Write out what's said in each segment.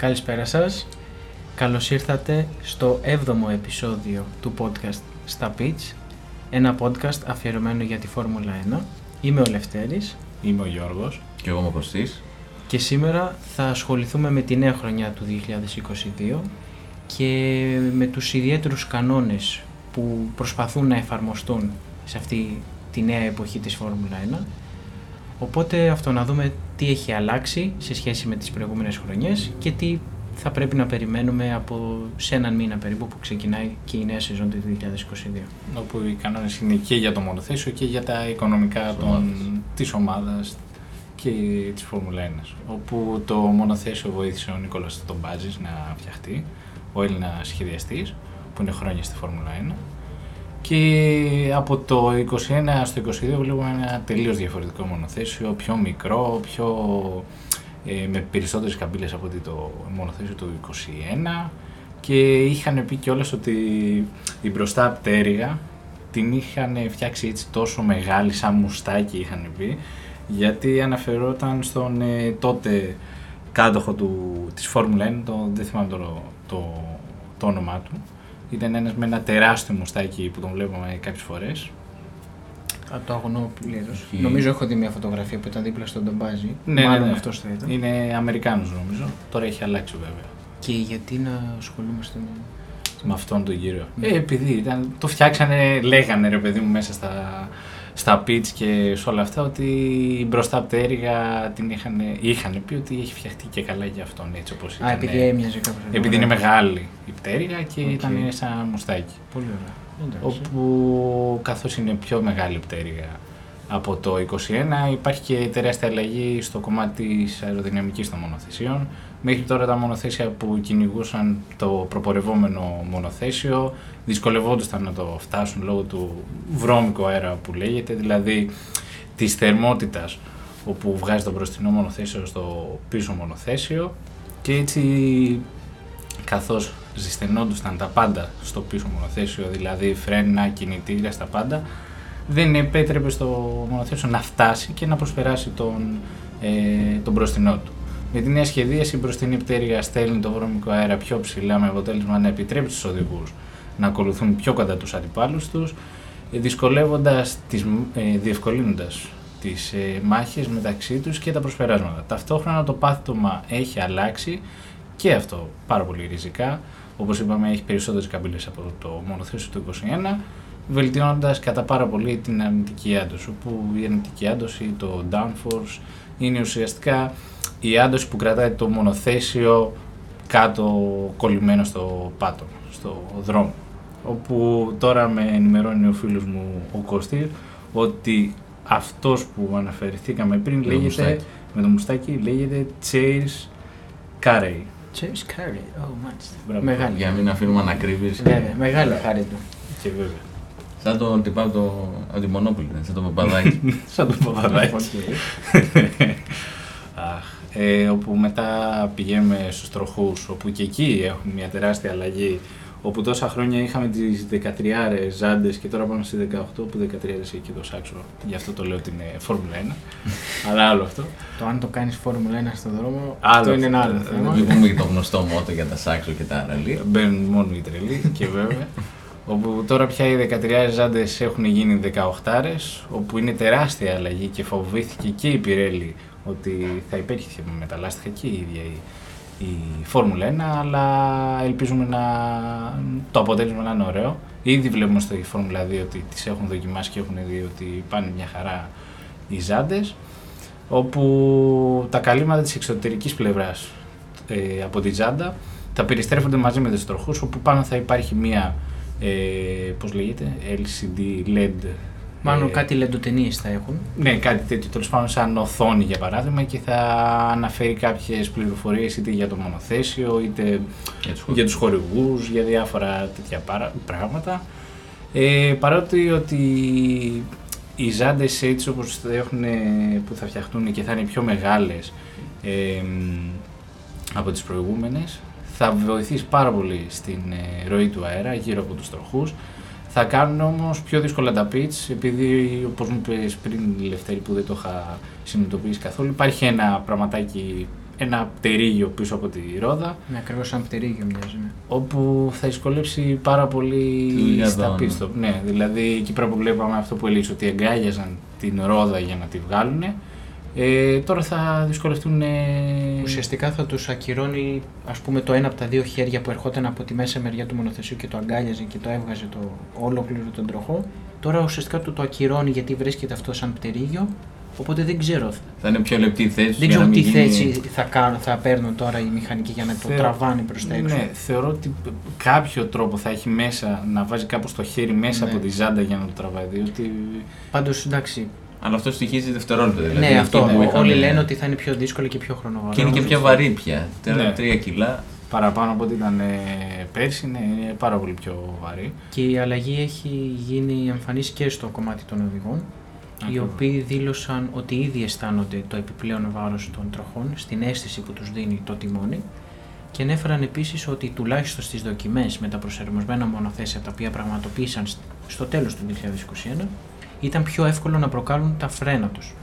Καλησπέρα σας. Καλώς ήρθατε στο 7ο επεισόδιο του podcast στα Pitch, ένα podcast αφιερωμένο για τη Φόρμουλα 1. Είμαι ο Λευτέρης Είμαι ο Γιώργος. Και εγώ είμαι ο Κωστής. και σήμερα θα ασχοληθούμε με τη νέα χρονιά του 2022 και με τους ιδιαίτερους κανόνες που προσπαθούν να εφαρμοστούν σε αυτή τη νέα εποχή της Φόρμουλα 1. Οπότε αυτό να δούμε τι έχει αλλάξει σε σχέση με τις προηγούμενες χρονιές και τι θα πρέπει να περιμένουμε από σε έναν μήνα περίπου που ξεκινάει και η νέα σεζόν του 2022. Όπου οι κανόνες είναι και για το μονοθέσιο και για τα οικονομικά Της των, ομάδας. της ομάδας και της Φόρμουλα 1. Όπου το μονοθέσιο βοήθησε ο Νίκολας τον Μπάτζης να φτιαχτεί, ο Έλληνας σχεδιαστής, που είναι χρόνια στη Φόρμουλα 1. Και από το 21 στο 22 βλέπουμε ένα τελείως διαφορετικό μονοθέσιο, πιο μικρό, πιο, ε, με περισσότερες καμπύλες από ότι το μονοθέσιο του 21 και είχαν πει κιόλας ότι η μπροστά πτέρυγα την είχαν φτιάξει έτσι τόσο μεγάλη σαν μουστάκι είχαν πει γιατί αναφερόταν στον ε, τότε κάτοχο του, της Φόρμουλα 1, το, δεν θυμάμαι το, το, το όνομά του. Ήταν ένας με ένα τεράστιο μουστάκι που τον βλέπαμε κάποιες φορές. Αυτό το αγνοώ πλήρως. Έχει- Νομίζω έχω δει μια φωτογραφία που ήταν δίπλα στον Ντομπάζη. Ναι, Μάλλον ναι, ναι. αυτός θα ήταν. Είναι Αμερικάνος νομίζω, τώρα έχει αλλάξει βέβαια. Και γιατί να ασχολούμαστε με... με αυτόν τον κύριο. Ναι. Ε, επειδή ήταν, το φτιάξανε, λέγανε ρε παιδί μου μέσα στα, στα pitch και σε όλα αυτά ότι η μπροστά πτέρυγα την είχαν, είχαν πει ότι έχει φτιαχτεί και καλά για αυτόν έτσι όπως ήταν. Α, επειδή έμοιαζε κάπως. επειδή είναι μεγάλη η πτέρυγα και Οκ. ήταν σαν μουστάκι. Πολύ ωραία. Εντάξει. Όπου καθώς είναι πιο μεγάλη η πτέρυγα από το 21 υπάρχει και τεράστια αλλαγή στο κομμάτι της αεροδυναμικής των μονοθεσιών. Μέχρι τώρα τα μονοθέσια που κυνηγούσαν το προπορευόμενο μονοθέσιο δυσκολευόντουσαν να το φτάσουν λόγω του βρώμικου αέρα που λέγεται, δηλαδή της θερμότητας όπου βγάζει το μπροστινό μονοθέσιο στο πίσω μονοθέσιο και έτσι καθώς ζεσθενόντουσαν τα πάντα στο πίσω μονοθέσιο, δηλαδή φρένα, κινητήρια, στα πάντα, δεν επέτρεπε στο μονοθέσιο να φτάσει και να προσπεράσει τον, ε, τον μπροστινό του. Με τη νέα σχεδίαση η μπροστινή πτέρυγα στέλνει το βρώμικο αέρα πιο ψηλά με αποτέλεσμα να επιτρέπει στους οδηγούς να ακολουθούν πιο κατά τους αντιπάλους τους, ε, δυσκολεύοντας τις, ε, διευκολύνοντας τις ε, μάχες μεταξύ τους και τα προσπεράσματα. Ταυτόχρονα το πάθημα έχει αλλάξει και αυτό πάρα πολύ ριζικά. Όπως είπαμε έχει περισσότερες καμπύλες από το μονοθέσιο του 21 βελτιώνοντας κατά πάρα πολύ την αρνητική άντωση όπου η αρνητική άντωση, το downforce είναι ουσιαστικά η άντωση που κρατάει το μονοθέσιο κάτω κολλημένο στο πάτο, στο δρόμο. Όπου τώρα με ενημερώνει ο φίλος μου ο Κωστής ότι αυτός που αναφερθήκαμε πριν το λέγεται, μουστάκι. με το μουστάκι λέγεται Chase Carey. Chase Carey. Oh, μάλιστα. Μπράβο. Μεγάλη. Για να μην αφήνουμε ανακρίβειες. Βέβαια, μεγάλη χάρη του. Και βέβαια. Σαν τον τυπά από το, από τη Μονόπολη, δεν, σαν τον Παπαδάκη. Σαν το παπαδάκι. Οκ. Αχ, ε, όπου μετά πηγαίνουμε στους τροχούς, όπου και εκεί έχουμε μια τεράστια αλλαγή, όπου τόσα χρόνια είχαμε τις 13 ζάντες και τώρα πάμε στις 18, που 13 έχει και το σάξο, γι' αυτό το λέω ότι είναι Φόρμουλα 1, αλλά άλλο αυτό. Το αν το κάνεις Φόρμουλα 1 στον δρόμο, Άλλο αυτό είναι ένα αυτό. άλλο Ε, θέμα. Μην πούμε και το γνωστό μότο για τα σάξο και τα ραλί. Μπαίνουν μόνο οι τρελοί και βέβαια. όπου τώρα πια οι 13 ζάντες έχουν γίνει 18 όπου είναι τεράστια αλλαγή και φοβήθηκε και η Πιρέλη ότι θα υπήρχε μεταλλάστηκα και η ίδια η, η Φόρμουλα 1, αλλά ελπίζουμε να το αποτέλεσμα να είναι ωραίο. Ήδη βλέπουμε στη Φόρμουλα 2 ότι τις έχουν δοκιμάσει και έχουν δει ότι πάνε μια χαρά οι ζάντες, όπου τα καλύματα της εξωτερικής πλευράς ε, από τη Ζάντα θα περιστρέφονται μαζί με τους τροχούς όπου πάνω θα υπάρχει μία ε, πώς λέγεται, LCD LED Μάλλον ε, κάτι λεντοτενίες θα έχουν. ναι, κάτι τέτοιο τέλος πάντων σαν οθόνη για παράδειγμα και θα αναφέρει κάποιες πληροφορίες είτε για το μονοθέσιο είτε Για τους για τους χορηγούς, για διάφορα τέτοια παρά- πράγματα. Ε, παρότι ότι οι ζάντες έτσι όπως θα έχουν, που θα φτιαχτούν και θα είναι πιο μεγάλες ε, από τις προηγούμενες, θα βοηθήσει πάρα πολύ στην ε, ροή του αέρα γύρω από τους τροχούς. Θα κάνουν όμως πιο δύσκολα τα pitch, επειδή όπως μου είπες πριν Λευτέρη που δεν το είχα συνειδητοποιήσει καθόλου, υπάρχει ένα πραγματάκι ένα πτερίγιο πίσω από τη ρόδα. Ναι, ακριβώς σαν πτερίγιο μοιάζει. Ναι. όπου θα δυσκολέψει πάρα πολύ Τη δουλειά στα των- pit stop. Ναι, δηλαδή εκεί πέρα που βλέπαμε αυτό που έλεγες ότι εγκάγιαζαν την ρόδα για να τη βγάλουν. Ε, τώρα θα δυσκολευτούν. ε, Ουσιαστικά θα τους ακυρώνει ας πούμε το ένα από τα δύο χέρια που ερχόταν από τη μέσα μεριά του μονοθεσίου και το αγκάλιαζε και το έβγαζε το ολόκληρο τον τροχό. Τώρα ουσιαστικά του το ακυρώνει γιατί βρίσκεται αυτό σαν πτερίγιο. Οπότε δεν ξέρω. Θα είναι πιο λεπτή η θέση. Δεν για να ξέρω τι μην γίνει- θέση θα, κάνουν, θα παίρνουν τώρα οι μηχανικοί για να το Θεω- τραβάνε προς τα έξω. Ναι, θεωρώ ότι κάποιο τρόπο θα έχει μέσα να βάζει κάπως το χέρι μέσα Ναι. από τη ζάντα για να το τραβάει. Διότι Πάντως εντάξει. Αλλά αυτό στοιχίζει δευτερόλεπτα. Δηλαδή, ναι, αυτό. εκεί που είχαμε- Όλοι λένε ότι θα είναι πιο δύσκολο και πιο χρονοβόρο. Και είναι και πιο βαρύ πια. Τώρα Ναι. τρία κιλά. παραπάνω από ό,τι ήταν ε, πέρσι, ναι, είναι πάρα πολύ πιο βαρύ. Και η αλλαγή έχει γίνει εμφανής και στο κομμάτι των οδηγών, οι Ακριβώς. οποίοι δήλωσαν ότι ήδη αισθάνονται το επιπλέον βάρος των τροχών στην αίσθηση που τους δίνει το τιμόνι και ανέφεραν επίσης ότι τουλάχιστον στις δοκιμές με τα προσαρμοσμένα μονοθέσια τα οποία πραγματοποίησαν σ- στο τέλος του 2021 ήταν πιο εύκολο να προκάλουν τα φρένα τους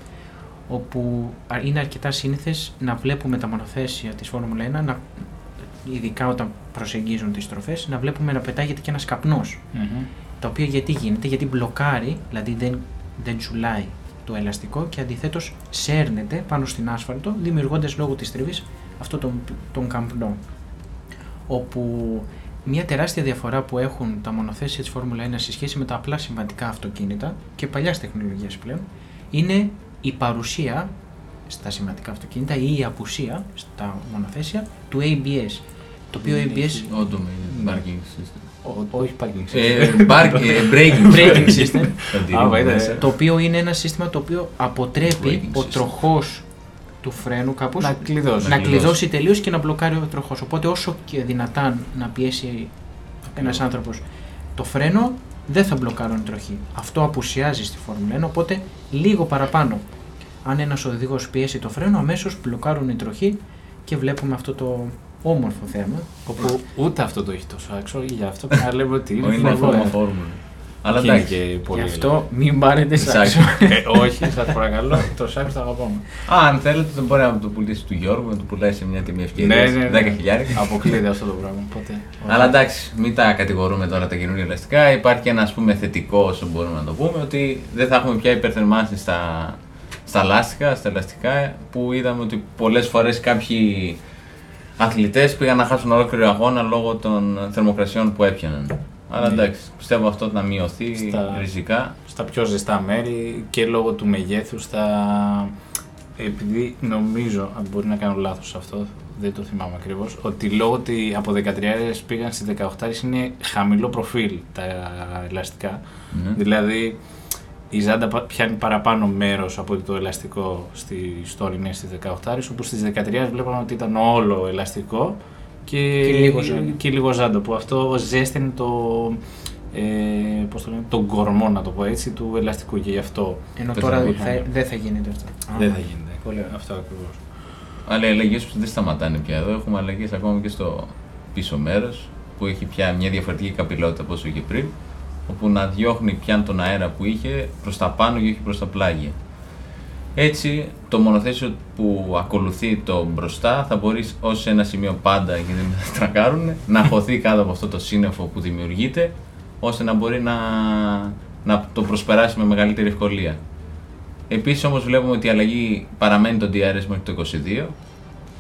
όπου α- είναι αρκετά σύνηθες να βλέπουμε τα μονοθέσια της Φόρμουλα 1 να, ειδικά όταν προσεγγίζουν τις στροφές να βλέπουμε να πετάγεται και ένας καπνός το οποίο γιατί γίνεται, γιατί μπλοκάρει, δηλαδή δεν, δεν τσουλάει το ελαστικό και αντιθέτως σέρνεται πάνω στην άσφαλτο, δημιουργώντας λόγω της τριβής αυτό τον, τον καμπνό. Όπου μια τεράστια διαφορά που έχουν τα μονοθέσια της Φόρμουλα 1 σε σχέση με τα απλά συμβατικά αυτοκίνητα και παλιάς τεχνολογίας πλέον, είναι η παρουσία στα σημαντικά αυτοκίνητα ή η απουσία στα μονοθέσια του ABS. Το οποίο Δεν ABS έχει. Όντως με Ναι. parking system. Ο- όχι parking Ε, system. park- ε, Braking Braking system. Θα τη Α, ρίχνω είδα, μέσα. ε. Το οποίο είναι ένα σύστημα το οποίο αποτρέπει Braking ο system. τροχός του φρένου κάπως να κλειδώσει. να κλειδώσει. κλειδώσει τελείως και να μπλοκάρει ο τροχός. Οπότε όσο και δυνατά να πιέσει ένας άνθρωπος το φρένο δεν θα μπλοκάρουν η τροχή. Αυτό απουσιάζει στη Φόρμουλα 1, οπότε λίγο παραπάνω. Αν ένας οδηγός πιέσει το φρένο, αμέσως μπλοκάρουν η τροχή και βλέπουμε αυτό το όμορφο θέμα. Όπου ούτε αυτό το έχει τόσο άξιο, γι' αυτό και να λέμε ότι είναι Είναι φοβερό. φόρμα φόρμουλα. Αλλά Και είναι εντάξει. και πολύ Γι' αυτό μην πάρετε Σάξο. σάξο. Ε, όχι, σας παρακαλώ, το σάκ το αγαπάμε. Α, αν θέλετε, τον μπορεί να το πουλήσει του Γιώργου, να το πουλάει σε μια τιμή ευκαιρία. Ναι, ναι, ναι. 10 χιλιάρικα. Αποκλείεται αυτό το πράγμα. Οπότε, Αλλά εντάξει, μην τα κατηγορούμε τώρα τα καινούργια ελαστικά. Υπάρχει και ένα ας πούμε θετικό, όσο μπορούμε να το πούμε, ότι δεν θα έχουμε πια υπερθερμάνση στα, στα λάστιχα, στα ελαστικά, που είδαμε ότι πολλές φορές κάποιοι αθλητές πήγαν να χάσουν ολόκληρο αγώνα λόγω των θερμοκρασιών που έπιαναν. Αλλά Ναι. εντάξει, πιστεύω αυτό να μειωθεί Στα- ριζικά. στα πιο ζεστά μέρη και λόγω του μεγέθους θα... Επειδή νομίζω, αν μπορεί να κάνω λάθος σε αυτό, δεν το θυμάμαι ακριβώς, ότι λόγω ότι από 13 πήγαν στις 18 είναι χαμηλό προφίλ τα ελαστικά. Ναι. Δηλαδή η ζάντα πα- πιάνει παραπάνω μέρος από ότι το ελαστικό στη τωρινές στις 18 όπου στις 13 βλέπαμε ότι ήταν όλο ελαστικό και, Και λίγο ζάντα. και λίγο ζάντα, που αυτό ζέστηνε το, ε, πώς το λένε, τον κορμό να το πω έτσι του ελαστικού και γι' αυτό Ενώ Πες τώρα να δεν δούμε. θα, δεν θα γίνεται αυτό. δεν θα γίνεται. Πολύ ωραία. Αυτό ακριβώς. Αλλά οι αλλαγές που δεν σταματάνε πια εδώ. Έχουμε αλλαγές ακόμα και στο πίσω μέρος που έχει πια μια διαφορετική καπηλότητα από όσο είχε πριν. Όπου να διώχνει πια τον αέρα που είχε προς τα πάνω και όχι προς τα πλάγια. Έτσι, το μονοθέσιο που ακολουθεί το μπροστά θα μπορείς ως ένα σημείο πάντα, γιατί δεν θα τρακάρουν, να χωθεί κάτω από αυτό το σύννεφο που δημιουργείται, ώστε να μπορεί να, να το προσπεράσει με μεγαλύτερη ευκολία. Επίσης όμως βλέπουμε ότι η αλλαγή παραμένει το DRS μέχρι το 22,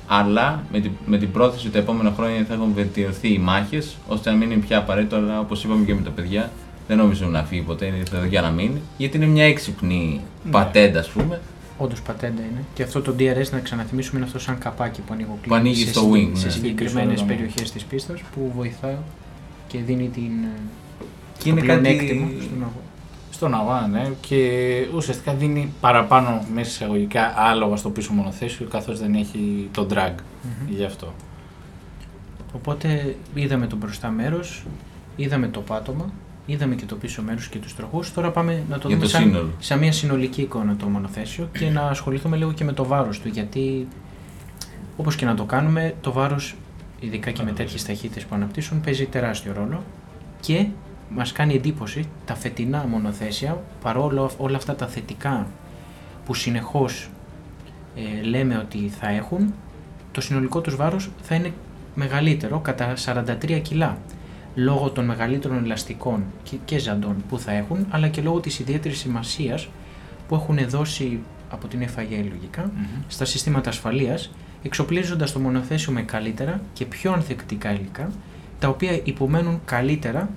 αλλά με την, με την πρόθεση ότι τα επόμενα χρόνια θα έχουν βελτιωθεί οι μάχες, ώστε να μην είναι πια απαραίτητο, αλλά όπως είπαμε και με τα παιδιά, δεν νομίζω να φύγει ποτέ, είναι εδώ για να μείνει, γιατί είναι μια έξυπνη Ναι. πατέντα, ας πούμε, Όντως πατέντα είναι. Και αυτό το DRS να ξαναθυμίσουμε είναι αυτό σαν καπάκι που ανοίγει Που ανοίγει σε, στο συ- wing, σε ναι. συγκεκριμένε Πίσω εδώ. περιοχέ της πίστας που βοηθάει και δίνει την. Και είναι το κάτι- πλεονέκτημα στον αγώνα. Στον αγώνα, ναι, και ουσιαστικά δίνει παραπάνω μέσα εισαγωγικά άλογα στο πίσω μονοθέσιο καθώς δεν έχει το drag. Μμμ. Γι' αυτό. Οπότε είδαμε το μπροστά μέρος, είδαμε το πάτωμα, είδαμε και το πίσω μέρος και τους τροχούς. Τώρα πάμε να το Για δούμε το σαν, σύνολο. σαν μια συνολική εικόνα το μονοθέσιο και να ασχοληθούμε λίγο και με το βάρος του. Γιατί όπως και να το κάνουμε, το βάρος, ειδικά και με τέτοιες ταχύτητες που αναπτύσσουν, παίζει τεράστιο ρόλο και μας κάνει εντύπωση τα φετινά μονοθέσια, παρόλο όλα αυτά τα θετικά που συνεχώς ε, λέμε ότι θα έχουν, το συνολικό τους βάρος θα είναι μεγαλύτερο κατά 43 κιλά λόγω των μεγαλύτερων ελαστικών και, και ζαντών που θα έχουν, αλλά και λόγω της ιδιαίτερης σημασίας που έχουν δώσει από την FIA λογικά στα συστήματα ασφαλείας, εξοπλίζοντας το μονοθέσιο με καλύτερα και πιο ανθεκτικά υλικά, τα οποία υπομένουν καλύτερα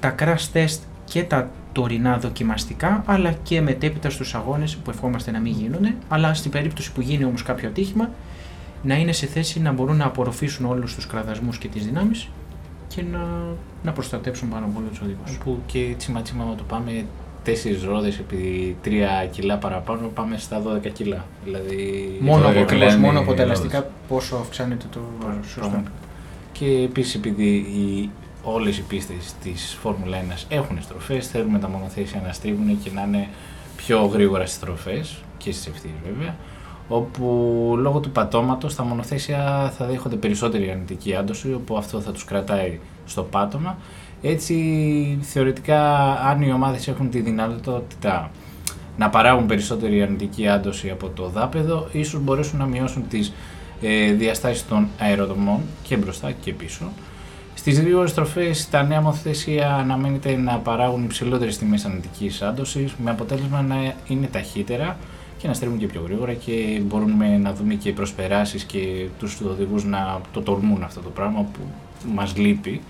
τα crash test και τα τωρινά δοκιμαστικά, αλλά και μετέπειτα στους αγώνες που ευχόμαστε να μην γίνονται, αλλά στην περίπτωση που γίνει όμως κάποιο ατύχημα, να είναι σε θέση να μπορούν να απορροφήσουν όλους τους κραδασμούς και τις δυνάμεις και να, να προστατέψουν πάνω από όλο τους οδηγούς. Που και τσιμα τσιμα το πάμε τέσσερις ρόδες επί 3 κιλά παραπάνω, πάμε στα 12 κιλά. Δηλαδή, μόνο, το από, κλαίνει μόνο από τα οι ελαστικά πόσο αυξάνεται το βάρο. Σωστά. Και επίσης επειδή οι, όλες οι πίστες της Φόρμουλα 1 έχουν στροφές, θέλουμε τα μονοθέσια να στρίβουν και να είναι πιο γρήγορα στις στροφές και στις ευθείες βέβαια, όπου λόγω του πατώματος τα μονοθέσια θα δέχονται περισσότερη αρνητική άντωση, όπου αυτό θα τους κρατάει στο πάτωμα. Έτσι, θεωρητικά, αν οι ομάδες έχουν τη δυνατότητα να παράγουν περισσότερη αρνητική άντωση από το δάπεδο, ίσως μπορέσουν να μειώσουν τις ε, διαστάσεις των αεροδομών και μπροστά και πίσω. Στις γρήγορε στροφές τα νέα μονοθέσια αναμένεται να παράγουν υψηλότερες τιμές αρνητικής άντωσης με αποτέλεσμα να είναι ταχύτερα και να στρέφουν και πιο γρήγορα και μπορούμε να δούμε και προσπεράσεις και τους οδηγούς να το τολμούν αυτό το πράγμα που μας λείπει.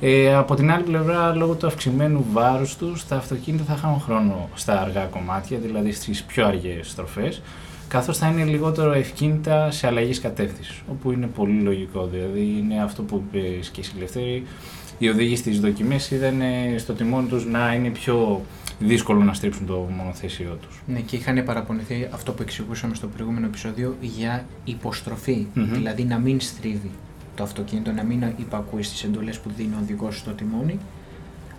Ε, από την άλλη πλευρά, λόγω του αυξημένου βάρους τους, τα αυτοκίνητα θα χάνουν χρόνο στα αργά κομμάτια, δηλαδή στις πιο αργές στροφές, καθώς θα είναι λιγότερο ευκίνητα σε αλλαγή κατεύθυνσης, όπου είναι πολύ λογικό. Δηλαδή είναι αυτό που είπες και εσύ Λευτέρη, οι οδηγοί στις δοκιμές είδαν στο τιμόνι τους να είναι πιο δύσκολο να στρίψουν το μονοθέσιό τους. Ναι, και είχαν παραπονηθεί αυτό που εξηγούσαμε στο προηγούμενο επεισόδιο για υποστροφή. Μμμ. Δηλαδή να μην στρίβει το αυτοκίνητο, να μην υπακούει στις εντολές που δίνει ο οδηγός στο τιμόνι.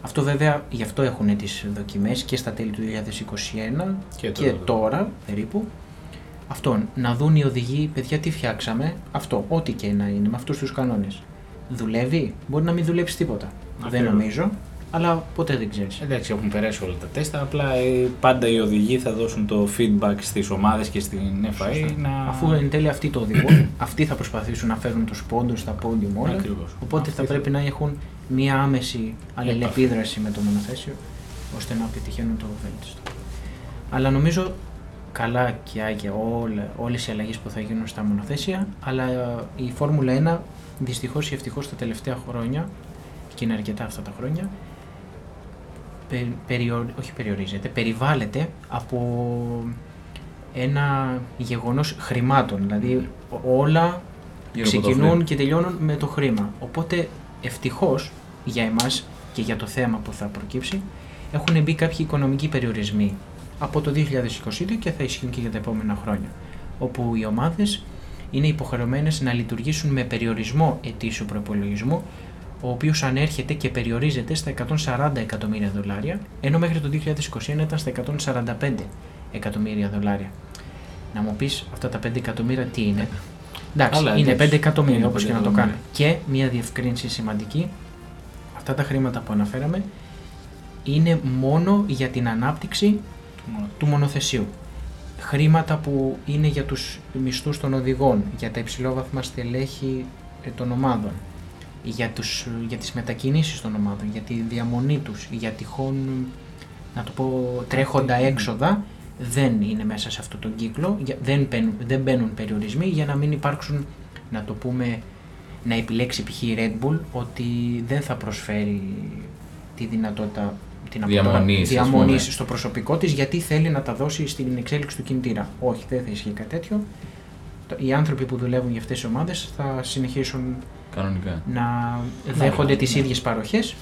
Αυτό βέβαια γι' αυτό έχουν τις δοκιμές και στα τέλη του 2021 Και και, τώρα. τώρα περίπου. Αυτό, να δουν οι οδηγοί, παιδιά, τι φτιάξαμε. Αυτό, ό,τι και να είναι, με αυτούς τους κανόνες. Δουλεύει, μπορεί να μην δουλέψει τίποτα. Δεν Ακριβώς. νομίζω, αλλά ποτέ δεν ξέρεις. Εντάξει, έχουν περάσει όλα τα τεστ, απλά ε, πάντα οι οδηγοί θα δώσουν το feedback στις ομάδες και στην FIA να... Αφού εν τέλει αυτοί το οδηγούν, αυτοί θα προσπαθήσουν να φέρουν τους πόντους στα πόντιουμ όλα. Ακριβώς. Οπότε θα Αυτοί πρέπει να έχουν μία άμεση αλληλεπίδραση με το μονοθέσιο ώστε να πετυχαίνουν το βέλτιστο. Αλλά νομίζω καλά και άγια όλα, όλες οι αλλαγές που θα γίνουν στα μονοθέσια, αλλά ε, η Φόρμουλα 1 δυστυχώς ή ευτυχώς τα τελευταία χρόνια, και είναι αρκετά αυτά τα χρόνια, πε, περιο, όχι περιορίζεται, περιβάλλεται από ένα γεγονός χρημάτων. Δηλαδή όλα Γύρω από το ξεκινούν χρήμα. και τελειώνουν με το χρήμα. Οπότε ευτυχώς για εμάς και για το θέμα που θα προκύψει έχουν μπει κάποιοι οικονομικοί περιορισμοί από το 2022 και θα ισχύουν και για τα επόμενα χρόνια. Όπου οι ομάδες είναι υποχρεωμένες να λειτουργήσουν με περιορισμό ετήσιου προπολογισμού ο οποίος ανέρχεται και περιορίζεται στα 140 εκατομμύρια δολάρια, ενώ μέχρι το 2021 ήταν στα 145 εκατομμύρια δολάρια. Να μου πεις αυτά τα 5 εκατομμύρια τι είναι; Εντάξει, Αλλά, είναι εντάξει, 5 εκατομμύρια είναι όπως 5 και να το εκατομμύρια. κάνουμε. Και μια διευκρίνηση σημαντική, αυτά τα χρήματα που αναφέραμε είναι μόνο για την ανάπτυξη του μονοθεσίου. Χρήματα που είναι για τους μισθούς των οδηγών, για τα υψηλόβαθμα στελέχη ε, των ομάδων, για, τους, για τις μετακινήσεις των ομάδων, για τη διαμονή τους, για τυχόν, να το πω, τρέχοντα έξοδα, δεν είναι μέσα σε αυτόν τον κύκλο, για- δεν μπαίνουν, δεν μπαίνουν περιορισμοί για να μην υπάρξουν, να το πούμε, να επιλέξει π.χ. η Red Bull ότι δεν θα προσφέρει τη δυνατότητα την Διαμονής, ας διαμονής πούμε. στο προσωπικό της γιατί θέλει να τα δώσει στην εξέλιξη του κινητήρα. Όχι, δεν θα ισχύει κάτι τέτοιο. Το- Οι άνθρωποι που δουλεύουν για αυτές τις ομάδες θα συνεχίσουν Κανονικά. να δέχονται ναι, τις ναι. ίδιες παροχές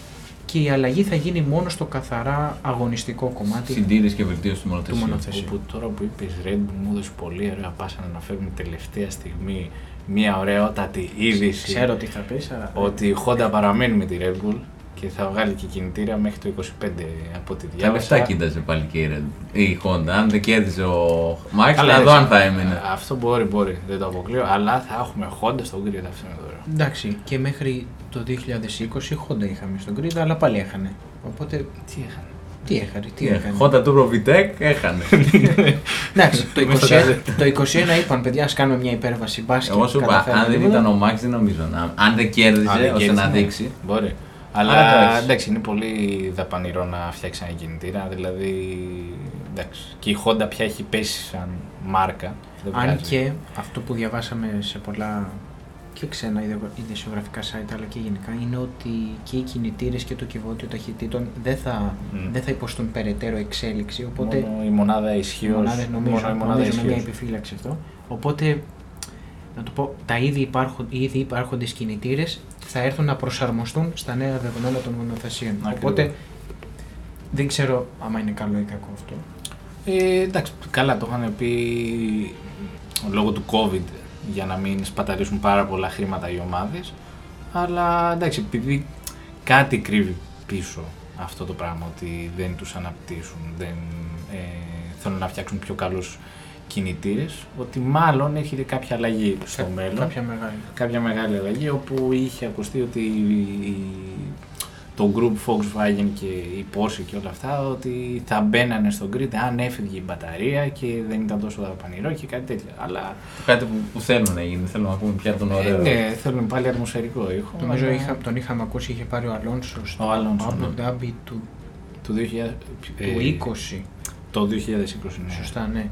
και η αλλαγή θα γίνει μόνο στο καθαρά αγωνιστικό κομμάτι. Συντήρηση και βελτίωση του μονοθεσίου. μονοθεσίου. Όπου τώρα που είπες Red Bull μου έδωσε πολύ ωραία πάσα να αναφέρουμε τελευταία στιγμή μια ωραιότατη είδηση Ξέρω τι θα πεις, αλλά... ότι η Honda παραμένει με τη Red Bull και θα βγάλει και κινητήρα μέχρι το 25 από τη Τα διάβασα. λεφτά κοίταζε πάλι και η, Red- η Honda. Αν δεν κέρδιζε ο Max, Καλά, θα δω έτσι. αν θα έμεινε. Αυτό μπορεί, μπορεί, δεν το αποκλείω, αλλά θα έχουμε Honda στο grid αυτό είναι τώρα. Εντάξει, και μέχρι το 2020 Honda είχαμε στον grid, αλλά πάλι έχανε. Οπότε Τι είχαν. Τι έκανε, τι Τι έκανε. Χόντα Turbo VTEC έχανε. Εντάξει, το Μέσα 21, τα- το 21 είπαν παιδιά, ας κάνουμε μια υπέρβαση μπάσκετ. Εγώ σου είπα, καταφέραμε αν δεν τίποτα. ήταν ο Μάξ, δεν νομίζω να. Αν δεν κέρδιζε, Αν δεν ώστε κέρδισε, να ναι. δείξει. Μπορεί. Αλλά Αλλά εντάξει. εντάξει, είναι πολύ δαπανηρό να φτιάξει ένα κινητήρα. Δηλαδή. Εντάξει. Και η Honda πια έχει πέσει σαν μάρκα. Δεν Αν βγάζει. και αυτό που διαβάσαμε σε πολλά και ξένα ιδεο- ειδησιογραφικά site αλλά και γενικά είναι ότι και οι κινητήρες και το κυβότιο ταχυτήτων δεν θα, Μμ. δεν θα υποστούν περαιτέρω εξέλιξη οπότε Μόνο η μονάδα ισχύως. μονάδες, νομίζω, μόνο η μονάδα νομίζω με μια ισχύως. επιφύλαξη αυτό οπότε να το πω, τα ήδη, υπάρχον, οι ήδη υπάρχοντες κινητήρες θα έρθουν να προσαρμοστούν στα νέα δεδομένα των μονοθεσίων. Ακριβώς. Οπότε δεν ξέρω άμα είναι καλό ή κακό αυτό. Ε, εντάξει, καλά το είχαν πει λόγω του COVID για να μην σπαταλήσουν πάρα πολλά χρήματα οι ομάδες. Αλλά εντάξει, επειδή κάτι κρύβει πίσω αυτό το πράγμα, ότι δεν τους αναπτύσσουν, δεν ε, θέλουν να φτιάξουν πιο καλούς κινητήρες, ότι μάλλον έρχεται κάποια αλλαγή στο Κα- μέλλον Κάποια μεγάλη. κάποια μεγάλη αλλαγή όπου είχε ακουστεί ότι η- το group Volkswagen και η Porsche και όλα αυτά ότι θα μπαίνανε στο grid αν έφυγε η μπαταρία και δεν ήταν τόσο δαπανηρό και κάτι τέτοιο. Αλλά Κάτι που, που θέλουν να γίνει. Θέλουν να πούμε πια τον ε, ωραίο. ναι, θέλουν πάλι ατμοσφαιρικό ήχο. Νομίζω αλλά είχα, τον είχαμε ακούσει, είχε πάρει ο Αλόνσο στο Ο Αλόνσο, Abu ναι. Dhabi του, Το 2000, ε, του 20. Το 2020, ναι. Σωστά, ναι.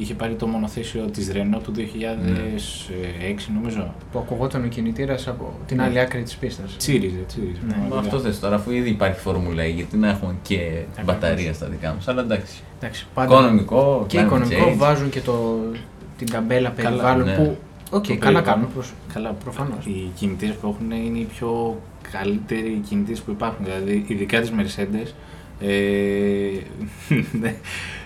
Είχε πάρει το μονοθέσιο της Renault του 2006 νομίζω. Που ακουγόταν ο κινητήρας από την Ναι. άλλη άκρη της πίστας. Τσίριζε, τσίριζε. Ναι. Μα πραγματικά. αυτό θες τώρα, αφού ήδη υπάρχει Formula E, γιατί να έχουμε και Ακριβώς. μπαταρία στα δικά μας. Αλλά εντάξει. Εντάξει, πάντα Οικονομικό, και climate οικονομικό change. βάζουν και το, την ταμπέλα Καλά, περιβάλλον ναι. που. Οκ, Το καλά περιβάλλον. κάνουν. Προς... Καλά, Προφανώς. Οι κινητήρες που έχουν είναι οι πιο καλύτεροι κινητήρες που υπάρχουν. Δηλαδή, ειδικά τις Mercedes. Ε,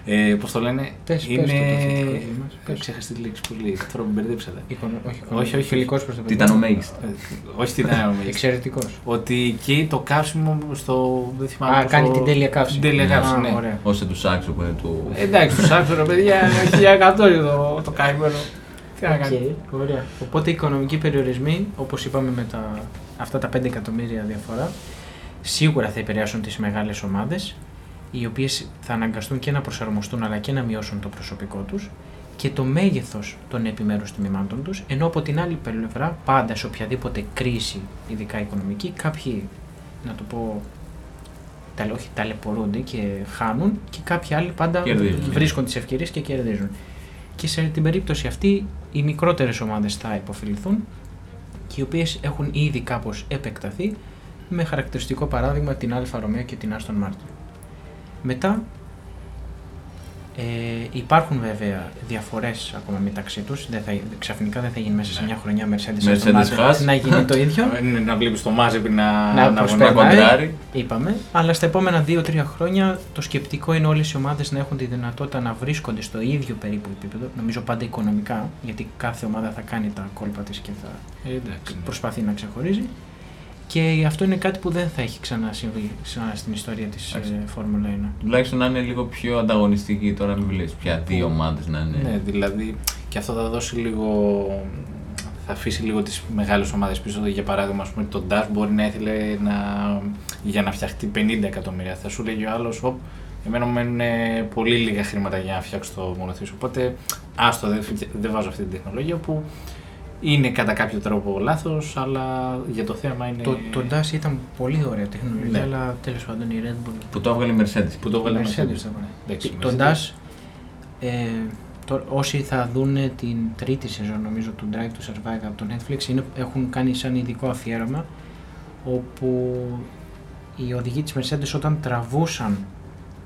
ε, Πώς το λένε, Πες, είναι. πες το, το θετικό μας, Έχω πες. ξεχάσει τη λέξη που λέει. Τώρα με μπερδέψατε. Εικονο... Όχι, Όχι, όχι. Φιλικό προς το Τι ήταν ο μέγιστος. Ε, Όχι τι ήταν νομίζω. Εξαιρετικός. Ότι εκεί το καύσιμο στο. Δεν θυμάμαι. Α, πώς κάνει το- την τέλεια καύση. Την τέλεια καύση, Α, ναι. Ωραία. Όσο τους άξιο που είναι του. Ε, Εντάξει, τους άκουσα ρε παιδιά, 1100 είναι το, το καημένο. Τι να κάνει. Οκ, ωραία. Οπότε οι οικονομικοί περιορισμοί, όπως είπαμε με τα, αυτά τα 5 εκατομμύρια διαφορά, σίγουρα θα επηρεάσουν τις μεγάλες ομάδες, οι οποίες θα αναγκαστούν και να προσαρμοστούν αλλά και να μειώσουν το προσωπικό τους και το μέγεθος των επιμέρους τμήματων τους, ενώ από την άλλη πλευρά, πάντα σε οποιαδήποτε κρίση, ειδικά οικονομική, κάποιοι, να το πω, τα, όχι, ταλαιπωρούνται και χάνουν και κάποιοι άλλοι πάντα Κερδίζουν. βρίσκουν τις ευκαιρίες και κερδίζουν. Και σε την περίπτωση αυτή οι μικρότερες ομάδες θα επωφεληθούν και οι οποίες έχουν ήδη κάπως επεκταθεί με χαρακτηριστικό παράδειγμα την Alfa Romeo και την Aston Martin. Μετά ε, υπάρχουν βέβαια διαφορές ακόμα μεταξύ τους. Δεν θα, ξαφνικά δεν θα γίνει μέσα σε Ναι. μια χρονιά Mercedes, Mercedes Aston Martin Haas. να γίνει το ίδιο. Ε, ναι, Να βλέπεις το Μάζεπι να, Να να προσπερνάει. βουνάει. κοντράρει. Είπαμε, αλλά στα επόμενα 2-3 χρόνια το σκεπτικό είναι όλες οι ομάδες να έχουν τη δυνατότητα να βρίσκονται στο ίδιο περίπου επίπεδο, νομίζω πάντα οικονομικά, γιατί κάθε ομάδα θα κάνει τα κόλπα της και θα Ε, εντάξει, ναι. προσπαθεί να ξεχωρίζει. Και αυτό είναι κάτι που δεν θα έχει ξανασυμβεί ξανά στην ιστορία της Εντάξει. ε, Φόρμουλα 1. Τουλάχιστον να είναι λίγο πιο ανταγωνιστική τώρα, μην βλέπεις πια δύο ομάδες να είναι. Ναι, δηλαδή και αυτό θα δώσει λίγο. Θα αφήσει λίγο τις μεγάλες ομάδες πίσω. Δηλαδή, Για παράδειγμα, ας πούμε, το Dash μπορεί να ήθελε να, για να φτιαχτεί 50 εκατομμύρια. Θα σου λέγει ο άλλος, Οπ, εμένα μου μένουν πολύ λίγα χρήματα για να φτιάξω το μονοθέσιο. Οπότε, άστο, δεν, δεν βάζω αυτή την τεχνολογία που είναι κατά κάποιο τρόπο λάθος, αλλά για το θέμα είναι. Το, το DAS ήταν πολύ ωραία τεχνολογία, Ναι. αλλά τέλος πάντων η Red Bull Που το έβγαλε η Mercedes. Που το Η έβγαλε Mercedes Mercedes. το έβγαλε. Εντάξει, Το Mercedes. DAS, ε, το, όσοι θα δουν την τρίτη σεζόν νομίζω του Drive to Survive από το Netflix είναι, έχουν κάνει σαν ειδικό αφιέρωμα όπου οι οδηγοί της Mercedes όταν τραβούσαν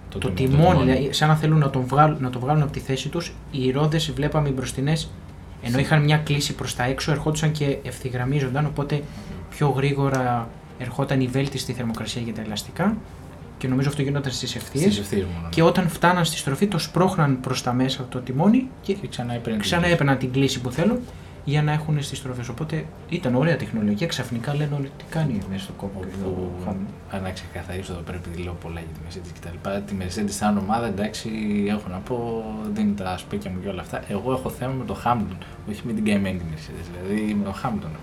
το, Το τιμόνι, τιμόνι. δηλαδή, σαν να θέλουν να, τον βγάλουν, να το βγάλουν από τη θέση τους, οι ρόδες βλέπαμε οι μπροστινές ενώ είχαν μια κλίση προς τα έξω ερχόντουσαν και ευθυγραμμίζονταν οπότε πιο γρήγορα ερχόταν η βέλτιστη θερμοκρασία για τα ελαστικά και νομίζω αυτό γινόταν στις ευθείες Στις ευθείες μόνο. και όταν φτάναν στη στροφή το σπρώχναν προς τα μέσα από το τιμόνι και Και ξανά έπαιρνε. την ξανά κλίση. έπαιρναν την κλίση που θέλουν για να έχουν στις στροφές. Οπότε ήταν ωραία τεχνολογία. Ξαφνικά λένε όλοι τι κάνει μέσα στο κόπο. Όπου, αν να ξεκαθαρίσω εδώ πέρα, επειδή λέω πολλά για τη Mercedes και τα λοιπά, τη Mercedes σαν ομάδα, εντάξει, έχω να πω, δεν είναι τα σπέκια μου και όλα αυτά. Εγώ έχω θέμα με το Hamilton, όχι με την καημένη τη Mercedes, δηλαδή με το Hamilton. έχω.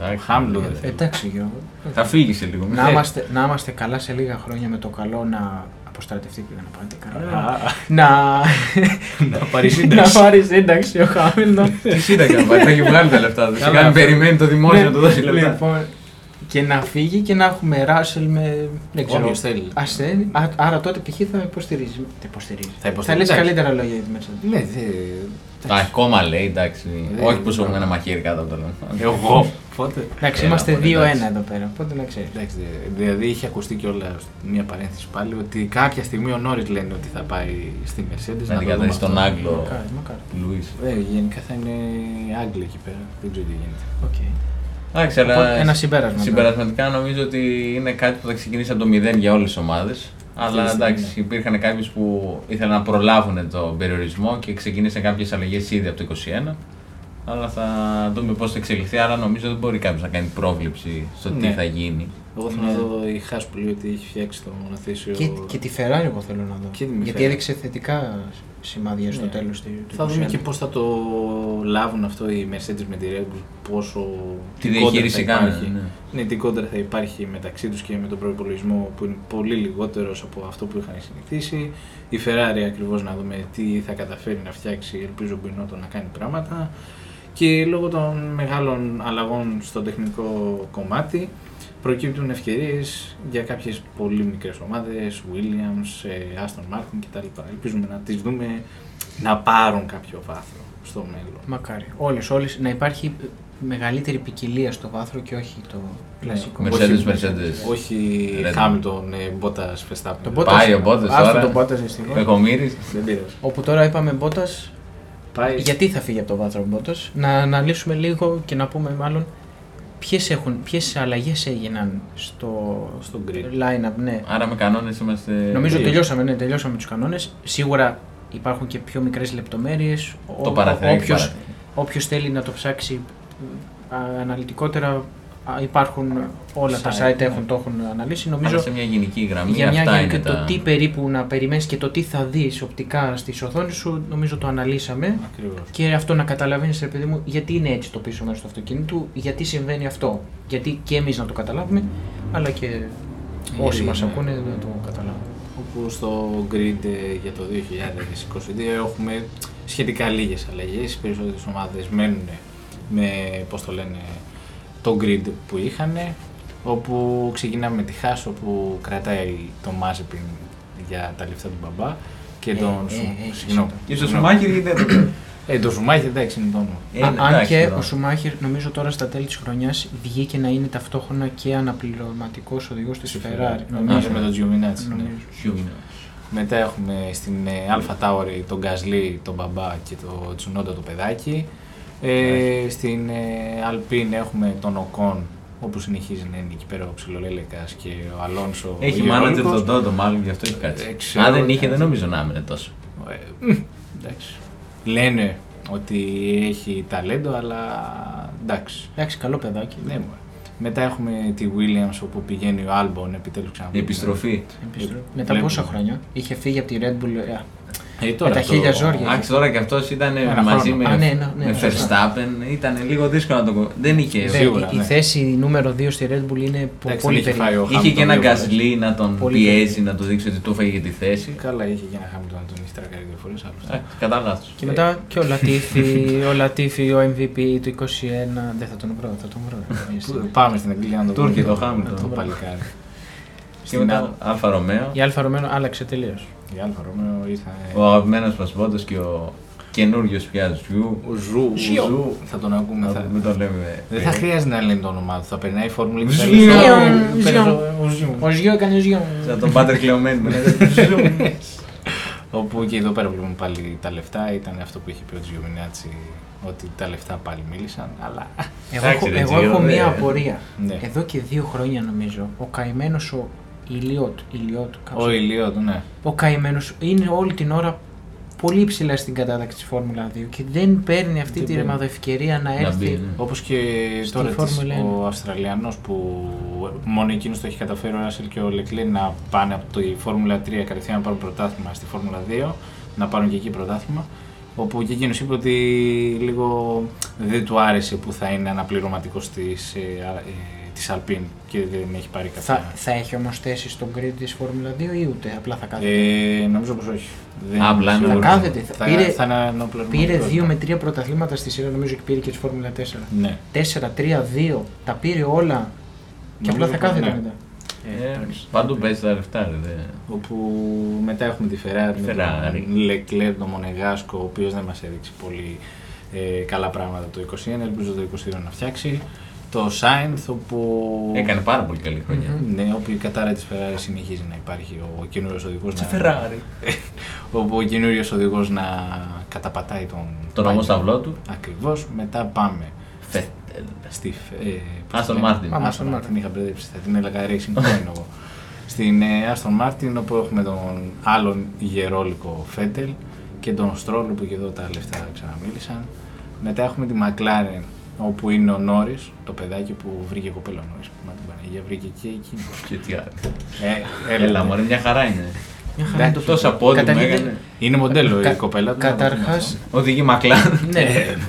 Ο Εντάξει, Χάμιλτον ναι. δεν θέλει. Εντάξει, Γιώργο. Θα φύγεις σε λίγο. Να Ε, είμαστε, να είμαστε καλά σε λίγα χρόνια με το καλό να αποστρατευτεί και να πάτε καλά. Α, να, Να πάρει να σύνταξη. πάρει σύνταξη ο Χάμιλτον. Τι σύνταξη να πάει, θα έχει βγάλει τα λεφτά του. Καλά, Σιγά μην αυτό. περιμένει το δημόσιο Ναι, να του δώσει λεφτά. Λοιπόν, και να φύγει και να έχουμε Ράσελ με. Δεν ξέρω. Όποιος θέλει. ασθένη. Α, άρα τότε π.χ. θα υποστηρίζει. Θα υποστηρίζει. Θα υποστηρίζει, λες εντάξει. καλύτερα λόγια για τη Mercedes. Ναι, δε- Α, ακόμα λέει, εντάξει. Ε, Όχι που σου ε, έχουμε ένα μαχαίρι κάτω από το λόγο. Εγώ. Πότε. Εντάξει, Έλα, είμαστε πολύ, 2-1 εντάξει. εδώ πέρα. Οπότε να ξέρεις. Εντάξει, δε- δηλαδή είχε ακουστεί κιόλα μια παρένθεση πάλι ότι κάποια στιγμή ο Νόριτ λένε ότι θα πάει στη Mercedes. Να το αντικαταστήσει δούμε τον αυτό. Άγγλο Μακάρι, μακάρι. Λουίς. Ε, γενικά θα είναι Άγγλοι εκεί πέρα. Δεν ξέρω τι γίνεται. Οκ. Εντάξει, Οπότε, αλλά ένα συμπέρασμα. συμπερασματικά νομίζω ότι είναι κάτι που θα ξεκινήσει από το 0 για όλες τις ομάδες. Αλλά Αυτή τη εντάξει, στιγμή, υπήρχαν κάποιε που ήθελαν να προλάβουν τον περιορισμό και ξεκίνησαν κάποιες αλλαγές ήδη από το 2021. Αλλά θα δούμε πώς θα εξελιχθεί. Άρα νομίζω δεν μπορεί κάποιος να κάνει πρόβλεψη στο τι Ναι. θα γίνει. Εγώ θέλω να δω η Χάς που λέει ότι έχει φτιάξει το μονοθέσιο. Και, και τη Ferrari εγώ θέλω να δω. Και τη Γιατί Ferrari. έδειξε θετικά σημάδια στο Ναι. τέλος του του Θα δούμε 21. και πώς θα το λάβουν αυτό οι Mercedes με τη Red Bull. Πόσο. Τι κόντρα θα διαχείριση κάνουν. υπάρχει. Ναι. Ναι, τι κόντρα θα υπάρχει μεταξύ τους και με τον προπολογισμό που είναι πολύ λιγότερος από αυτό που είχαν συνηθίσει. Η Ferrari ακριβώς να δούμε τι θα καταφέρει να φτιάξει. Ελπίζω Μπινότο να κάνει πράγματα. Και λόγω των μεγάλων αλλαγών στο τεχνικό κομμάτι προκύπτουν ευκαιρίες για κάποιες πολύ μικρές ομάδες, Williams, ε, Aston Martin κτλ. Ελπίζουμε να τις δούμε να πάρουν κάποιο βάθρο στο μέλλον. Μακάρι. Όλες, όλες. Να υπάρχει μεγαλύτερη ποικιλία στο βάθρο και όχι το κλασικό. Mercedes, Όχι- Mercedes. Όχι Red Bull. Hamilton, ε, Bottas, Verstappen. Το Πάει Bottas- ο Bottas άστο τώρα. τον Bottas δυστυχώς. Πεκομήρη. Δεν πειράζει. Όπου τώρα είπαμε Bottas, Πάει. γιατί θα φύγει από το βάθρο ο Bottas. Να αναλύσουμε λίγο και να πούμε μάλλον ποιες, έχουν, ποιες αλλαγές έγιναν στο, Στο grid. line-up. Ναι. Άρα με κανόνες είμαστε. Νομίζω τελείωσε. τελειώσαμε, ναι, τελειώσαμε τους κανόνες. Σίγουρα υπάρχουν και πιο μικρές λεπτομέρειες. Το Ο- παραθυράκι. όποιος- παραθυράκι. Όποιος θέλει να το ψάξει α, αναλυτικότερα, α, υπάρχουν όλα τα Site, site ναι. έχουν, το έχουν αναλύσει. Αλλά Νομίζω σε μια γενική γραμμή για μια αυτά γενική είναι το τα. τι περίπου να περιμένεις και το τι θα δεις οπτικά στις οθόνες σου, νομίζω το αναλύσαμε. Ακριβώς. Και αυτό να καταλαβαίνεις, ρε παιδί μου, γιατί είναι έτσι το πίσω μέρος του αυτοκίνητου, γιατί συμβαίνει αυτό. Γιατί και εμείς να το καταλάβουμε, αλλά και όσοι Γιατί, μας ναι. ακούνε να το καταλάβουν. όπου στο grid ε, για το 2022 έχουμε σχετικά λίγες αλλαγές. Οι περισσότερες ομάδες μένουν με, πώς το λένε, το grid που είχαν, όπου ξεκινάμε με τη Haas, όπου κρατάει τον Mazepin για τα λεφτά του μπαμπά και Ε, τον ε, Σου- ε, συγγνώμη. Και στο Συγγνώμη. Σουμάχερ γιατί δεν το Ε, το Σουμάχερ εντάξει είναι το όνομα. Ε, Α, αν εντάξει, και τώρα. ο Σουμάχερ νομίζω τώρα στα τέλη της χρονιάς βγήκε να είναι ταυτόχρονα και αναπληρωματικός οδηγός της Ferrari. Νομίζω με τον Giovinazzi. ναι. Νομίζω. Ποιο είναι. Μετά έχουμε στην ε, Alpha Tauri τον Γκασλί, τον μπαμπά και το Τσουνόντα το παιδάκι. Ε, στην ε, Alpine έχουμε τον Οκόν, όπου συνεχίζει να είναι εκεί πέρα ο Ψιλολέλεκας και ο Αλόνσο. ο Έχει Γεωργικός. μάνατζερ τον Τόντο, μάλλον γι' αυτό έχει κάτσει. Ε, ξέρω, Αν δεν είχε, ναι. δεν νομίζω να έμενε τόσο. Ε, μ, εντάξει. Λένε ότι έχει ταλέντο, αλλά εντάξει. Εντάξει, καλό παιδάκι. Ναι, μωρέ. Μετά έχουμε τη Williams όπου πηγαίνει ο Άλμπον επιτέλους ξανά. Η επιστροφή. Επιστροφή. Ε, Μετά βλέπουμε. πόσα χρόνια είχε φύγει από τη Red Bull. Ε, Ε, τώρα με τα το- χίλια ζόρια. Εντάξει, τώρα και αυτός ήταν Ένα μαζί χρόνο. με, Α, ναι, ναι, ναι, με σωστά. Verstappen. Ήταν λίγο δύσκολο να το. κο- Δεν είχε. Δε, Σίγουρα, η, η ναι. θέση νούμερο 2 στη Red Bull είναι πο- Εντάξει, πολύ δεν είχε φάει περίεργη. ο Είχε και Hamilton ένα δύο φορές. γκασλί να τον Πολύ πιέζει, περίεργο. να του δείξει ότι του έφαγε τη θέση. Καλά, είχε και ένα Χάμιλτον να τον έχει τρακάρει δύο φορές άλλωστε. Ε, Κατά λάθο. Και μετά και ο Λατίφη, ο Λατίφη, ο MVP του 21. Δεν θα τον βρω, θα τον βρω. κάποια στιγμή. Πάμε στην Αγγλία να το Τούρκοι, πούμε. το Χάμιλτον. Το παλικάρι. Και Στην μετά Αλφα Ρωμαίο. Η Αλφα Ρωμένο άλλαξε τελείως. Η Αλφα Ρωμαίο ήρθα. Ο αγαπημένος μας Μπότο και ο καινούριος πια Ζου. Ο Ζου. Ζιο. Ζου. Θα τον ακούμε. Να θα- μην το λέμε. Δεν θα χρειάζεται να λένε το όνομά του. Θα περνάει η φόρμουλα και θα Ζιο. λέει, Ζιο. «Παίρνω- Ζιο. ο Ζιο». Ο Ζιό έκανε Ζιό. Σαν τον Πάτερ κλεωμένο. Όπου και εδώ πέρα βλέπουμε πάλι τα λεφτά. Ήταν αυτό που είχε πει ο Τζιομινάτσι ότι τα λεφτά πάλι μίλησαν. Αλλά. Εγώ, Εντάξει, έχω, ρε, εγώ Ζιο, έχω δε. μία απορία. Ναι. Εδώ και δύο χρόνια νομίζω, ο καημένος ο Ηλιότ, Ηλιότ κάπως Ο έτσι. ηλιό του, ναι. ο καημένος είναι όλη την ώρα πολύ ψηλά στην κατάταξη της Φόρμουλα 2 και δεν παίρνει αυτή Δεν τη παίρνει. ρεμαδοευκαιρία να Να έρθει. μπει, ναι. Όπως και Στη τώρα της, Φόρμουλα ο Αυστραλιανός που μόνο εκείνος το έχει καταφέρει ο Ράσελ και ο Λεκλέ να πάνε από τη Φόρμουλα 3 κατευθείαν να πάρουν πρωτάθλημα στη Φόρμουλα 2, να πάρουν και εκεί πρωτάθλημα. Όπου και εκείνος είπε ότι λίγο δεν του άρεσε που θα είναι αναπληρωματικός της, ε, α- ε, της Alpine και δεν έχει πάρει κάποια. Θα, θα έχει όμως θέση στο grid της Φόρμουλα 2 ή ούτε, απλά θα κάθεται; Ε, νομίζω πως όχι. Δεν Α, απλά είμαι είναι σίγουρος. Θα κάθεται. Θα, Πήρε- θα είναι αναπληρωματικός. Πήρε 2 με 3 πρωταθλήματα στη σειρά, νομίζω και πήρε και της Φόρμουλα 4. Ναι. 4-3-2, τα πήρε όλα και απλά θα Νομίζω, κάθεται ναι. μετά. Ε, εντάξει. Παντού παίζεις τα λεφτά, ρε. δε. Όπου μετά έχουμε τη Ferrari, με Ferrari. τον Leclerc, τον Μονεγάσκο, ο οποίος δεν μας έδειξε πολύ ε, καλά πράγματα το 2021, ελπίζω το 2022 να φτιάξει. Το Sainz, όπου... Έκανε πάρα πολύ καλή χρονιά. Μμμ. Ναι, όπου η κατάρα της Ferrari συνεχίζει να υπάρχει ο καινούριος οδηγός Σε να... Ferrari. όπου ο καινούριος οδηγός να καταπατάει τον... Τον πάγιο. ομόσταυλό του. Ακριβώς, μετά πάμε Φέτελ. στη... Ε, πώς Άστον τη λένε; Μάρτιν. Άμα, Aston Aston Martin, Martin. την είχα μπερδέψει, θα την έλεγα Racing Point εγώ. Στην ε, Aston Martin όπου έχουμε τον άλλον γερόλικο Φέντελ και τον Στρόλ που και εδώ τα λεφτά ξαναμίλησαν. Μετά έχουμε τη McLaren όπου είναι ο Νόρις, το παιδάκι που βρήκε κοπέλα Νόρις. Μα την Παναγία βρήκε και εκείνο. Και τι άλλο. Ε, έλα, Έλα, ναι. μωρέ, μια χαρά είναι. Μια χαρά είναι το Τόσα παιδί. πόδια μου Καταλήγει- έκανε. Είναι μοντέλο Κα- η κοπέλα του. καταρχάς- Οδηγεί Μακλάν. Ναι,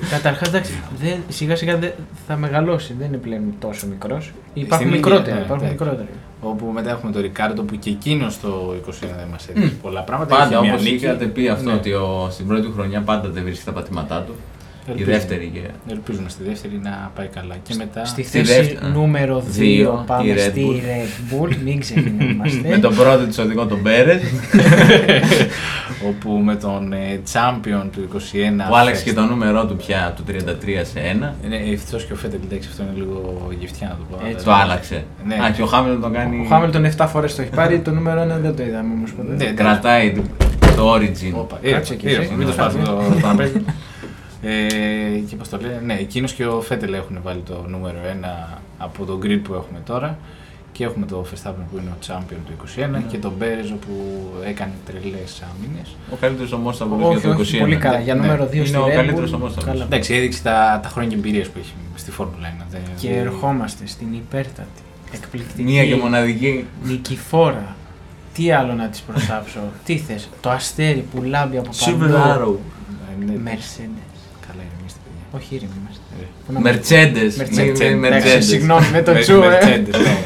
καταρχάς εντάξει, δεν, σιγά σιγά δεν, θα μεγαλώσει, δεν είναι πλέον τόσο μικρός. Υπάρχουν Στην μικρότεροι. ηλικία, ναι, υπάρχουν εντάξει. μικρότεροι. Όπου μετά έχουμε τον Ρικάρντο που και εκείνος το 21 δεν μας έδειξε πολλά πράγματα. Πάντα Είχε μια όπως νίκη. είχατε πει αυτό Ναι. ότι ο, στην πρώτη του χρονιά πάντα δεν βρίσκει τα πατήματά του. Η Ελπίζουμε. δεύτερη και. Ελπίζουμε στη δεύτερη να πάει καλά. Και μετά. Στη Στη θέση δεύτερη- νούμερο 2 δύο, πάμε η Red στη Bull. Red Bull, μην ξεχνιόμαστε. Με τον πρώτο της οδηγό τον Πέρες όπου με τον ε, champion του 21. που άλλαξε και το νούμερό του πια από το 33 σε 1. Ναι, ευτυχώς και ο Φέτελ, εντάξει, αυτό είναι λίγο γευτιά να το πω. Έτσι. Το άλλαξε. Ναι. Α, και ο Χάμιλτον τον κάνει. Ο Χάμιλτον 7 φορές το έχει πάρει, το νούμερο 1 δεν το είδαμε όμως ποτέ. Ναι, Κρατάει το- το origin. Όπα, Κάτσε ήρθε, και ήρθε, εσύ. μην το Ναι. σπάσουμε το τραπέζι. Ε, και πώς το λένε, ναι, εκείνος και ο Φέτελ έχουν βάλει το νούμερο 1 από το grid που έχουμε τώρα. Και έχουμε το Verstappen που είναι ο champion του 21 και τον Μπέρεζ που έκανε τρελές άμυνες. Ο καλύτερος ομόσταυλο Όχι, για το 21. όχι, πολύ καλά. Για Ναι. νούμερο 2 Είναι στη ο Red καλύτερος Bull, ομόσταυλος. καλά. Εντάξει, έδειξε τα, τα χρόνια εμπειρίας που έχει στη Φόρμουλα 1. Δεν- Και δεν- ερχόμαστε στην υπέρτατη, εκπληκτική, Μία και μοναδική. νικηφόρα. Τι άλλο να της προσάψω, τι θες, το αστέρι που λάμπει από Silver παντού. Arrow. Ε, ναι, Mercedes. Mercedes. Μη- Εντάξει, Mercedes. Συγγνώμη, με το Με- τσου, ε. Mercedes, ναι.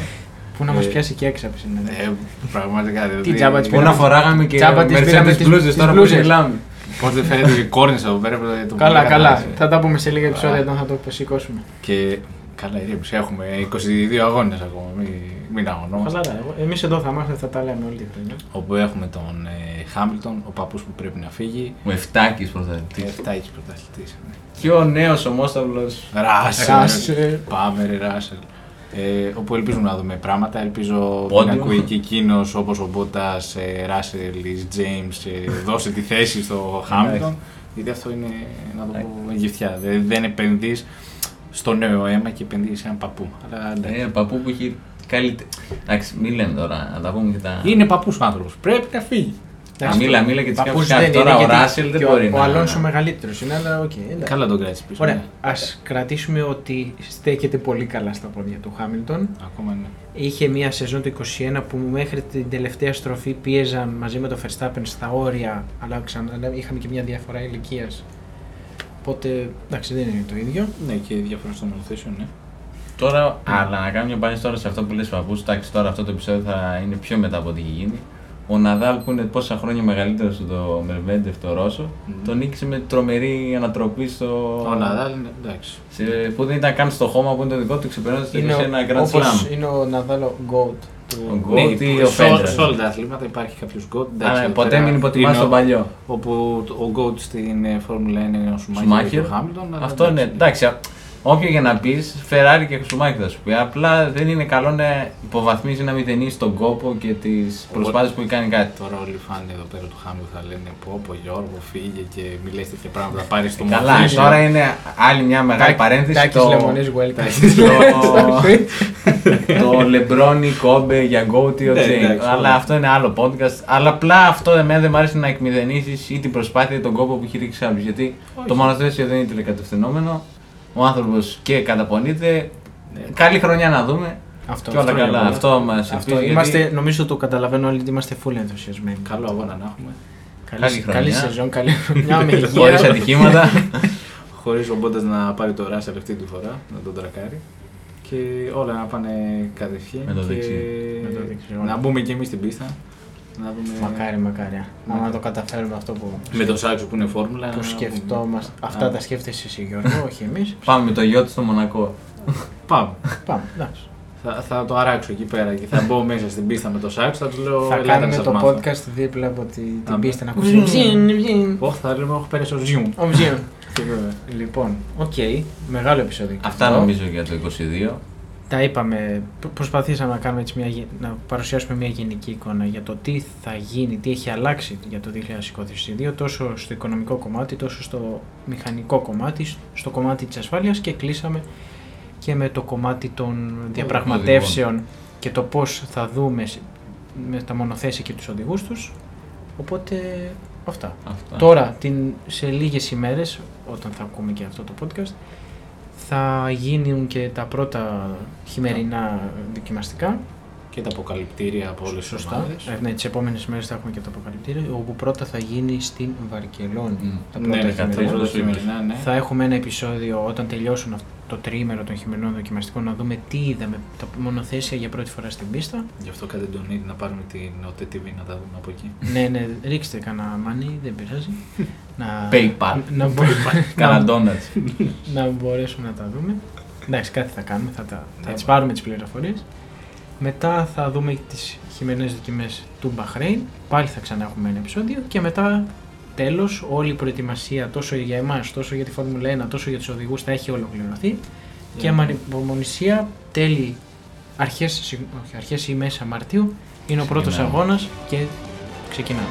Πού να μας Ε, πιάσει και έξω από συνέντευξη. Ε, Πραγματικά. Τι τζάμπα της Πού να φοράγαμε και Τσάμπα τις πήραμε Mercedes τις- μπλούζες τις τώρα που μπλούζες. μιλάμε. Πώς δεν φαίνεται και κόρνες εδώ πέρα. το- το Καλά, πολύ καλά. κατάλαβε. Θα τα πούμε σε λίγα επεισόδια Α. όταν θα το σηκώσουμε. Και καλά, ηρέμησε. Έχουμε 22 αγώνες ακόμα. Μην, μην αγωνόμαστε. Χαλαρά. Εμείς εδώ θα είμαστε, θα τα λέμε όλη τη χρονιά. Όπου έχουμε τον ε, Χάμιλτον, ο παππούς που πρέπει να φύγει. Ο Εφτάκης πρωταθλητής. 7 έχει πρωταθλητής. Και ο νέος ομόσταυλος. Ράσελ. Ράσελ. Πάμε, ρε Ράσελ. Ε, όπου ελπίζουμε να δούμε πράγματα. Ελπίζω Πόντιο. να ακούει και εκείνος όπως ο Μπότας, ε, Ράσελ, Τζέιμς, ε, δώσει τη θέση στο Χάμιλτον. Γιατί αυτό είναι, να το πω, γυφτιά. Δεν, δεν επενδύεις στο νέο αίμα και επενδύεις σε έναν παππού. Αλλά εντάξει. Ε, παππού που έχει καλύτερη. Εντάξει, μην λέμε τώρα, να τα πούμε και τα. Είναι παππούς άνθρωπος. Πρέπει να φύγει. Α, μίλα, μίλα και τις Παππούς κάποιες δεν Τώρα είναι, ο γιατί Ράσελ δεν και ο- μπορεί Ο να- Αλόνσο μεγαλύτερος είναι, αλλά οκ. εντάξει. Καλά τον κράτησε πίσω. Ωραία. ναι. Α κρατήσουμε ότι στέκεται πολύ καλά στα πόδια του Χάμιλτον. Ακόμα ναι. Είχε μια σεζόν το 21 που μέχρι την τελευταία στροφή πίεζαν μαζί με το Verstappen στα όρια, αλλά ξανά είχαμε και μια διαφορά ηλικίας. Οπότε εντάξει, δεν είναι το ίδιο. Ναι, και διαφορά των μονοθέσεων, ναι. Τώρα, αλλά να κάνω μια πάνη τώρα σε αυτό που λες παππούς, εντάξει τώρα αυτό το επεισόδιο θα είναι πιο μετά από ό,τι έχει γίνει. Ο Ναδάλ που είναι πόσα χρόνια μεγαλύτερος από το Μερβέντεφ το Ρώσο, Μμμ. τον νίκησε με τρομερή ανατροπή στο. Ο Ναδάλ είναι εντάξει. σε, που δεν ήταν καν στο χώμα που είναι το δικό του, ξεπερνώντας το Είναι σε ο- ένα Grand όπως Slam. είναι ο Ναδάλο Goat. Του... Ο Goat. Ναι, Ότι που ο σε ό- Federer. σε όλα τα αθλήματα υπάρχει κάποιος γκότ. Αλλά ποτέ μην υποτιμάς τον παλιό. Όπου ο γκότ στην ε, Φόρμουλα 1 είναι ο Σουμάχερ και Σουμάχερ. ο Χάμιλτον. αλλά Αυτό είναι, εντάξει. Όποιο για να πεις, Ferrari και Σουμάχερ θα σου πει. Απλά δεν είναι καλό να υποβαθμίζει να μηδενίσει τον κόπο και τις προσπάθειες που έχει κάνει κάτι. Τώρα όλοι οι φαν εδώ πέρα του Χάμιλτον θα λένε πω πω Γιώργο φύγε και μη λες τέτοια πράγματα, θα πάρεις το Καλά, μονοθέσιο. τώρα είναι άλλη μια μεγάλη παρένθεση. Τάκης το- Λεμονής, welcome. το, το Λεμπρόνι Κόμπε για Γκότι ο Ναι, Τζέιν. εντάξει, Αλλά όλα. αυτό είναι άλλο podcast. Αλλά απλά αυτό εμένα δεν μου αρέσει να εκμηδενήσει ή την προσπάθεια ή τον κόπο που έχει ρίξει άλλο. Γιατί Όχι. το μονοθέσιο δεν είναι τηλεκατευθυνόμενο. Ο άνθρωπος και καταπονείται. Ναι. Καλή χρονιά να δούμε. Αυτό, και όλα αυτό είναι καλά. πολύ. Αυτό μας Αυτό, είμαστε, νομίζω το καταλαβαίνω όλοι ότι είμαστε full ενθουσιασμένοι. Καλό αγώνα να έχουμε. Καλή, Καλή καλή χρονιά. σεζόν, καλή χρονιά με Χωρίς υγεία. ατυχήματα. Χωρίς ο Μπόντα να πάρει το Ράσελ αυτή τη φορά, να τον τρακάρει. Και όλα να πάνε κατευθείαν. Με το και δεξί. Με το δεξί, να όλα. μπούμε και εμείς στην πίστα. Να δούμε... Μακάρι, μακάρι. Άμα το καταφέρουμε αυτό που, Με το Σάξο που είναι φόρμουλα. που να σκεφτόμαστε. πούμε. Αυτά Α, τα σκέφτεσαι εσύ Γιώργο, όχι εμείς. Πάμε με το γιότ στο Μονακό. Πάμε. Πάμε, εντάξει. Θα, θα το αράξω εκεί πέρα και θα μπω μέσα στην πίστα με το Σάξο. Θα του λέω. Θα «Ελάτε κάνουμε να σας το μάθω». podcast δίπλα από τη- την Άμα. πίστα να ακούσουμε. Βζιν, βζιν. Όχι, θα λέμε, έχω πέρασει ο Ζιούμ. Ο Βζιν. Λοιπόν, οκ, μεγάλο επεισόδιο. και Αυτά αυτό. νομίζω για το 22. Τα είπαμε, προ- προσπαθήσαμε να, κάνουμε έτσι μια, γε- να παρουσιάσουμε μια γενική εικόνα για το τι θα γίνει, τι έχει αλλάξει για το 2022 τόσο στο οικονομικό κομμάτι, τόσο στο μηχανικό κομμάτι, στο κομμάτι της ασφάλειας και κλείσαμε και με το κομμάτι των διαπραγματεύσεων και το πώς θα δούμε σε- με τα μονοθέσια και τους οδηγούς τους. Οπότε αυτά. Αυτά. Τώρα, την, σε λίγες ημέρες, όταν θα ακούμε και αυτό το podcast, θα γίνουν και τα πρώτα χειμερινά δοκιμαστικά. Και τα αποκαλυπτήρια από όλες τις Σωστά. ομάδες. Ε, ναι, τις επόμενες μέρες θα έχουμε και τα αποκαλυπτήρια, όπου πρώτα θα γίνει στην Βαρκελόνη. Μμ. Τα Ναι, πρώτα ναι, χειμερινά. τα πρώτα Πρώτα χειμερινά, ναι. Θα έχουμε ένα επεισόδιο όταν τελειώσουν αυτό το τριήμερο των χειμερινών δοκιμαστικών να δούμε τι είδαμε τα μονοθέσια για πρώτη φορά στην πίστα. Γι' αυτό κάντε τον να πάρουμε την OTTV να τα δούμε από εκεί. ναι, ναι, ρίξτε κανένα μάνι, δεν πειράζει. να, PayPal. να, μπο- Κάνα να, donuts. να μπορέσουμε να τα δούμε. Εντάξει, κάτι θα κάνουμε, θα, τα, θα Ναι. τις πάρουμε τις πληροφορίες. Μετά θα δούμε τις χειμερινές δοκιμές του Μπαχρέιν. Πάλι θα ξανά έχουμε ένα επεισόδιο. Και μετά, τέλος, όλη η προετοιμασία τόσο για εμάς, τόσο για τη Φόρμουλα 1, τόσο για τους οδηγούς θα έχει ολοκληρωθεί. Και με ανυπομονησία, τέλη, αρχές, συγ- όχι, αρχές ή μέσα Μαρτίου, είναι ο πρώτος Ξεκινάμε. αγώνας και ξεκινάμε.